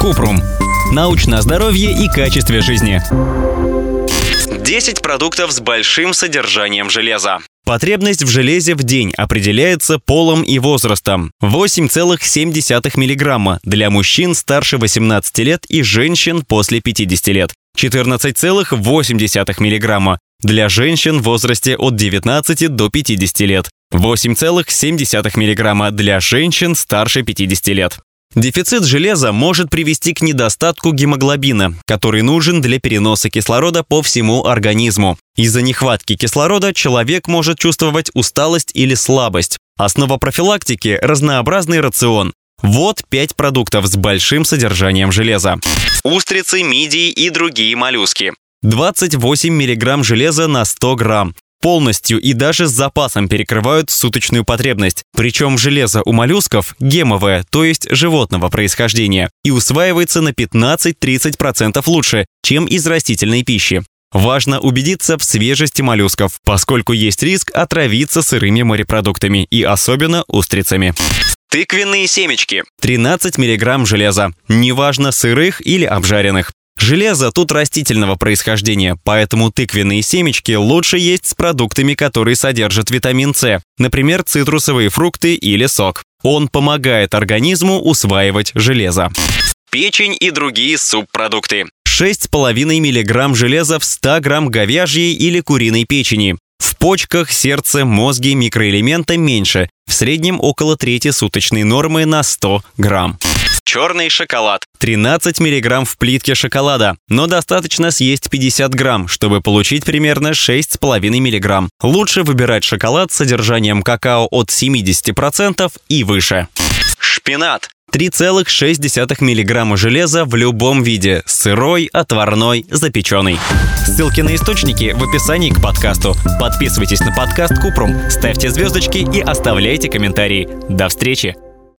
Купрум. Научное здоровье и качестве жизни. 10 продуктов с большим содержанием железа. Потребность в железе в день определяется полом и возрастом. 8,7 мг для мужчин старше 18 лет и женщин после 50 лет. 14,8 мг для женщин в возрасте от 19 до 50 лет. 8,7 мг для женщин старше 50 лет. Дефицит железа может привести к недостатку гемоглобина, который нужен для переноса кислорода по всему организму. Из-за нехватки кислорода человек может чувствовать усталость или слабость. Основа профилактики – разнообразный рацион. Вот 5 продуктов с большим содержанием железа. Устрицы, мидии и другие моллюски. 28 мг железа на 100 грамм полностью и даже с запасом перекрывают суточную потребность. Причем железо у моллюсков гемовое, то есть животного происхождения, и усваивается на 15-30% лучше, чем из растительной пищи. Важно убедиться в свежести моллюсков, поскольку есть риск отравиться сырыми морепродуктами и особенно устрицами. Тыквенные семечки. 13 мг железа, неважно сырых или обжаренных. Железо тут растительного происхождения, поэтому тыквенные семечки лучше есть с продуктами, которые содержат витамин С, например, цитрусовые фрукты или сок. Он помогает организму усваивать железо. Печень и другие субпродукты. 6,5 мг железа в 100 грамм говяжьей или куриной печени. В почках, сердце, мозге микроэлемента меньше, в среднем около трети суточной нормы на 100 грамм. Черный шоколад. 13 мг в плитке шоколада, но достаточно съесть 50 грамм, чтобы получить примерно 6,5 мг. Лучше выбирать шоколад с содержанием какао от 70% и выше. Шпинат. 3,6 мг железа в любом виде – сырой, отварной, запеченный. Ссылки на источники в описании к подкасту. Подписывайтесь на подкаст Купрум, ставьте звездочки и оставляйте комментарии. До встречи!